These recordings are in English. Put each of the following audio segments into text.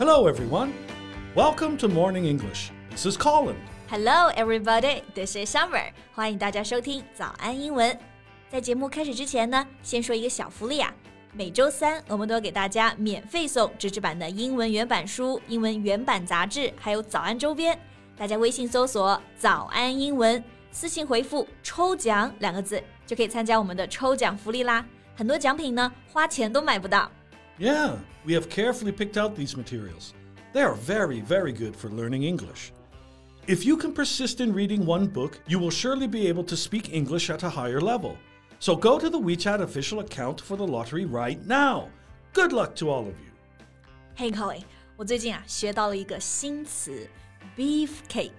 Hello, everyone. Welcome to Morning English. This is Colin. Hello, everybody. This is Summer. 欢迎大家收听早安英文。在节目开始之前呢，先说一个小福利啊。每周三我们都给大家免费送纸质版的英文原版书、英文原版杂志，还有早安周边。大家微信搜索“早安英文”，私信回复“抽奖”两个字，就可以参加我们的抽奖福利啦。很多奖品呢，花钱都买不到。Yeah, we have carefully picked out these materials. They are very, very good for learning English. If you can persist in reading one book, you will surely be able to speak English at a higher level. So go to the WeChat official account for the lottery right now. Good luck to all of you. Hey Colin，我最近啊学到了一个新词，beefcake。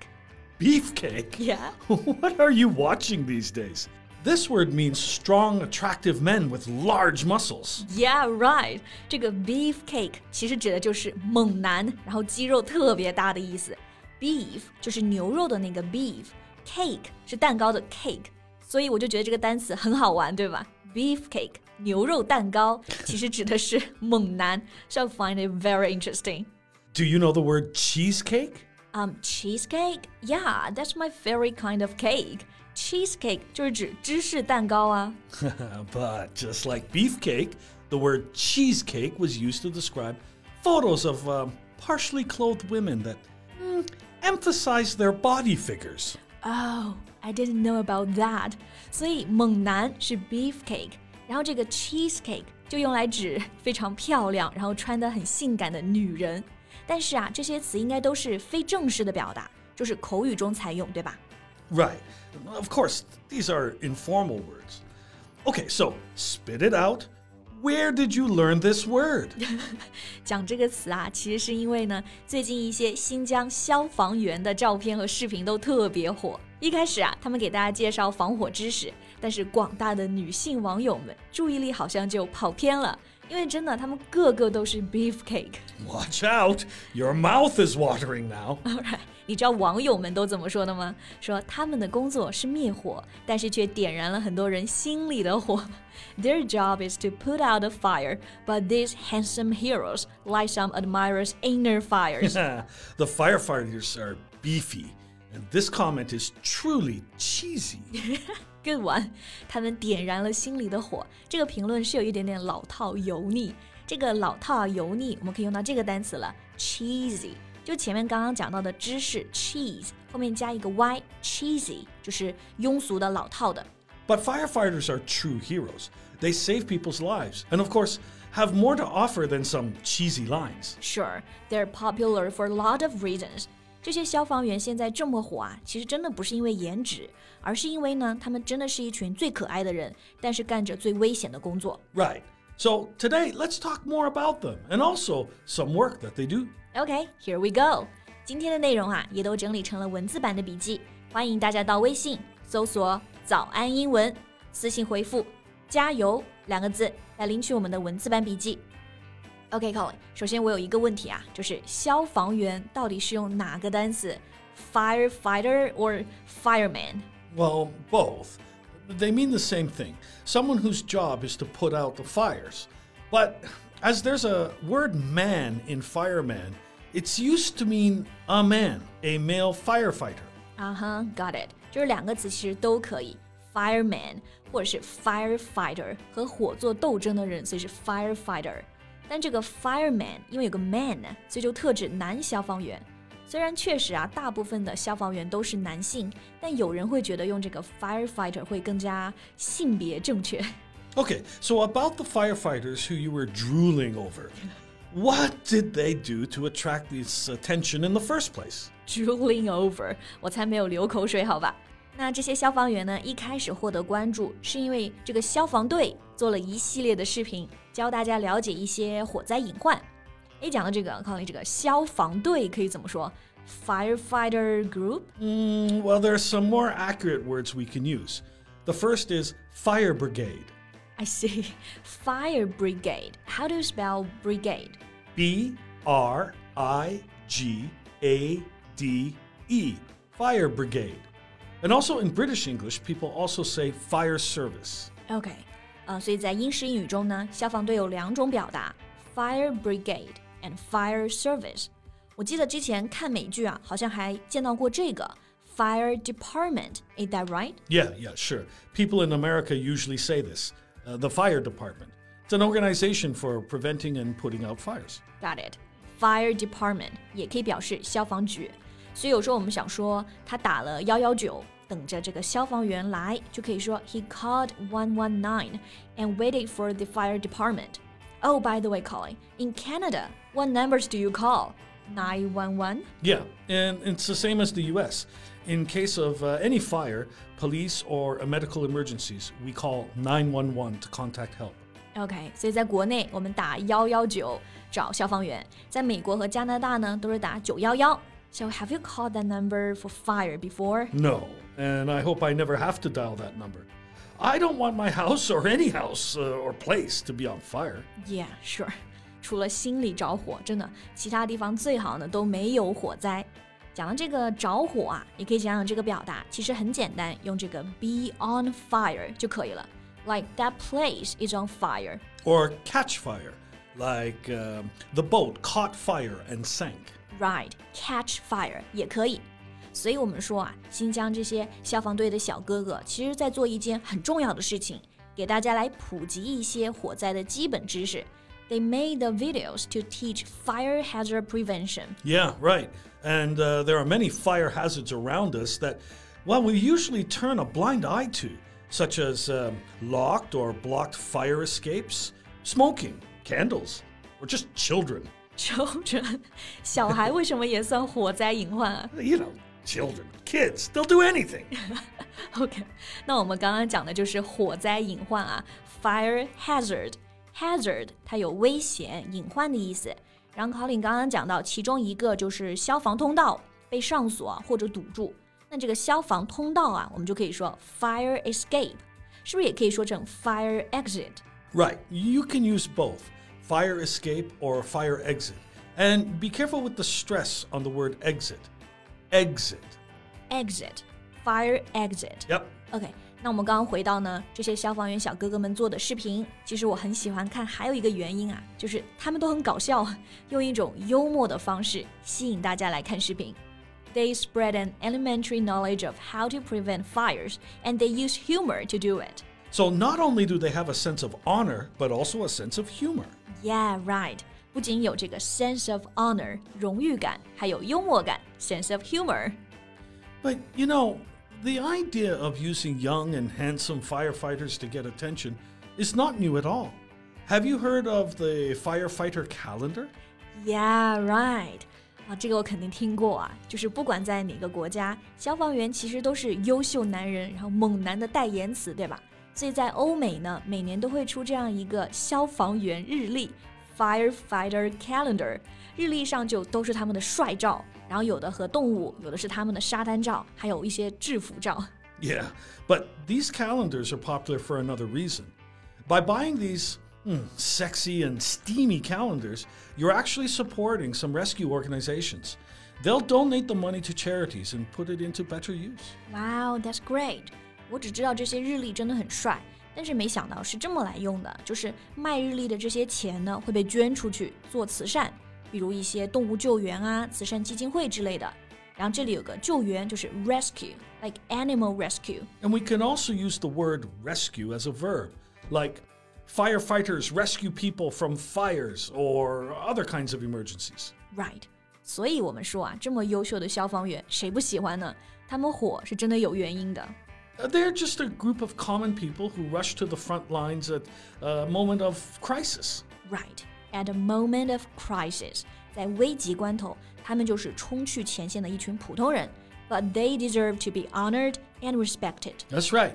Beefcake? Yeah. What are you watching these days? This word means strong, attractive men with large muscles. Yeah, right. 这个 beefcake 其实指的就是猛男，然后肌肉特别大的意思。Beef 就是牛肉的那个 beef，cake 是蛋糕的 cake，所以我就觉得这个单词很好玩，对吧？Beefcake 牛肉蛋糕其实指的是猛男，so I find it very interesting. Do you know the word cheesecake? Um, cheesecake? Yeah, that's my favorite kind of cake. Cheesecake 就是指芝士蛋糕啊。 but just like beefcake, the word cheesecake was used to describe photos of um, partially clothed women that mm, emphasize their body figures. Oh, I didn't know about that. 所以猛男是 beefcake，然后这个 cheesecake 就用来指非常漂亮，然后穿得很性感的女人。但是啊，这些词应该都是非正式的表达，就是口语中才用，对吧？ Right. Of course, these are informal words. Okay, so spit it out. Where did you learn this word? 讲这个词啊，其实是因为呢，最近一些新疆消防员的照片和视频都特别火。一开始啊，他们给大家介绍防火知识，但是广大的女性网友们注意力好像就跑偏了，因为真的他们个个都是 beefcake。 Watch out. Your mouth is watering now. Alright， 你知道网友们都怎么说的吗？说他们的工作是灭火，但是却点燃了很多人心里的火。Their job is to put out a fire, but these handsome heroes light some admirers' inner fires. the firefighters are beefy, and this comment is truly cheesy. Good one，他们点燃了心里的火。这个评论是有一点点老套油腻。这个老套啊油腻，我们可以用到这个单词了，cheesy。 就前面刚刚讲到的知识 cheese 后面加一个 y，cheesy 就是庸俗的、老套的。 But firefighters are true heroes. They save people's lives, and of course, have more to offer than some cheesy lines. Sure, they're popular for a lot of reasons. 这些消防员现在这么火啊，其实真的不是因为颜值，而是因为呢，他们真的是一群最可爱的人，但是干着最危险的工作。 Right. So today, let's talk more about them and also some work that they do. OK, here we go. 今天的内容啊，也都整理成了文字版的笔记，欢迎大家到微信搜索“早安英文”，私信回复“加油”两个字来领取我们的文字版笔记。OK，Colin，、首先我有一个问题啊，就是消防员到底是用哪个单词？firefighter or fireman？ Well, both. They mean the same thing someone whose job is to put out the fires. But as there's a word man in fireman, it's used to mean a man, a male firefighter. 啊哈、g o t it，就是两个词其实都可以，fireman 或者是 firefighter，和火做斗争的人，所以是 firefighter。但这个 fireman 因为有个 man，所以就特指男消防员。 虽然确实啊，大部分的消防员都是男性，但有人会觉得用这个 firefighter 会更加性别正确。 Okay, so about the firefighters who you were drooling over, what did they do to attract this attention in the first place? drooling over，我才没有流口水，好吧？那这些消防员呢，一开始获得关注，是因为这个消防队做了一系列的视频，教大家了解一些火灾隐患。 哎，讲到这个，Colin，这个消防队可以怎么说？firefighter group? Mm, well, there are some more accurate words we can use. The first is fire brigade. I see. Fire brigade. How do you spell brigade? B R I G A D E. Fire brigade. And also in British English, people also say fire service. Okay. 啊、uh,，所以在英式英语中呢，消防队有两种表达：fire brigade and fire service。我记得之前看美剧啊，好像还见到过这个 fire department. Is that right? Yeah, yeah, sure. People in America usually say this uh, the fire department. It's an organization for preventing and putting out fires. Got it. Fire department 也可以表示消防局。所以有时候我们想说他打了幺幺九，等着这个消防员来，就可以说 He called one one nine and waited for the fire department. Oh, by the way, Colin, in Canada, what numbers do you call? 911? Yeah, and it's the same as the US. In case of uh, any fire, police, or medical emergencies, we call 911 to contact help. OK，所以在国内我们打幺幺九找消防员，在美国和加拿大呢都是打九幺幺。So have you called that number for fire before? No, and I hope I never have to dial that number. I don't want my house or any house uh, or place to be on fire. Yeah, sure. 除了心里着火，真的，其他地方最好呢都没有火灾。讲到这个着火啊，也可以讲讲这个表达，其实很简单，用这个 be on fire 就可以了。Like that place is on fire. Or catch fire, like uh, the boat caught fire and sank. Right, catch fire 也可以。 所以我们说啊，新疆这些消防队的小哥哥，其实在做一件很重要的事情，给大家来普及一些火灾的基本知识。They made the videos to teach fire hazard prevention. Yeah, right. And uh, there are many fire hazards around us that, well, we usually turn a blind eye to, such as um, locked or blocked fire escapes, smoking, candles, or just children. Children，小孩为什么也算火灾隐患啊 You know, children, kids, they'll do anything. OK，那我们刚刚讲的就是火灾隐患啊，fire hazard。hazard 它有危险、隐患的意思。然后 Colin 刚刚讲到，其中一个就是消防通道被上锁、啊、或者堵住。那这个消防通道啊，我们就可以说 fire escape，是不是也可以说成 fire exit? Right, you can use both fire escape or fire exit. And be careful with the stress on the word exit Exit. exit fire exit。 Yep. OK，那我们刚刚回到呢，这些消防员小哥哥们做的视频，其实我很喜欢看，还有一个原因啊，就是他们都很搞笑，用一种幽默的方式吸引大家来看视频。They spread an elementary knowledge of how to prevent fires, and they use humor to do it. So not only do they have a sense of honor, but also a sense of humor. Yeah, right. 不仅有这个 sense of honor 荣誉感，还有幽默感 sense of humor。 But you know, the idea of using young and handsome firefighters to get attention is not new at all. Have you heard of the firefighter calendar? Yeah, right. 啊，这个我肯定听过啊，就是不管在哪个国家，消防员其实都是优秀男人，然后猛男的代言词，对吧？所以在欧美呢，每年都会出这样一个消防员日历 （Firefighter Calendar），日历上就都是他们的帅照，然后有的和动物，有的是他们的沙滩照，还有一些制服照。 Yeah, but these calendars are popular for another reason. By buying these hmm, sexy and steamy calendars, you're actually supporting some rescue organizations. They'll donate the money to charities and put it into better use. Wow, that's great！我只知道这些日历真的很帅， 但是没想到是这么来用的，就是卖日历的这些钱呢会被捐出去做慈善，比如一些动物救援啊、慈善基金会之类的。然后这里有个救援，就是 rescue，like animal rescue。 And we can also use the word rescue as a verb, like firefighters rescue people from fires or other kinds of emergencies. Right，所以我们说啊，这么优秀的消防员，谁不喜欢呢？他们火是真的有原因的。 Uh, They're just a group of common people who rush to the front lines at a moment of crisis. Right at a moment of crisis，在危急关头，他们就是冲去前线的一群普通人。But they deserve to be honored and respected. That's right.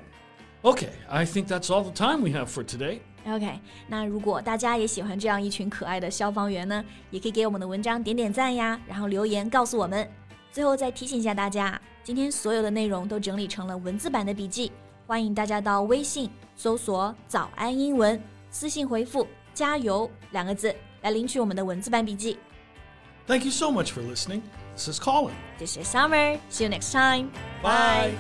Okay, I think that's all the time we have for today. OK，那如果大家也喜欢这样一群可爱的消防员呢，也可以给我们的文章点点赞呀，然后留言告诉我们。最后再提醒一下大家， 今天所有的内容都整理成了文字版的笔记，欢迎大家到微信搜索“早安英文”，私信回复“加油”两个字来领取我们的文字版笔记。 Thank you so much for listening. This is Colin. This is Summer. See you next time. Bye.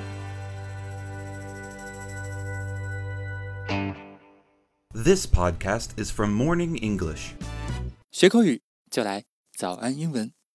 This podcast is from Morning English. 学口语 就来早安英文。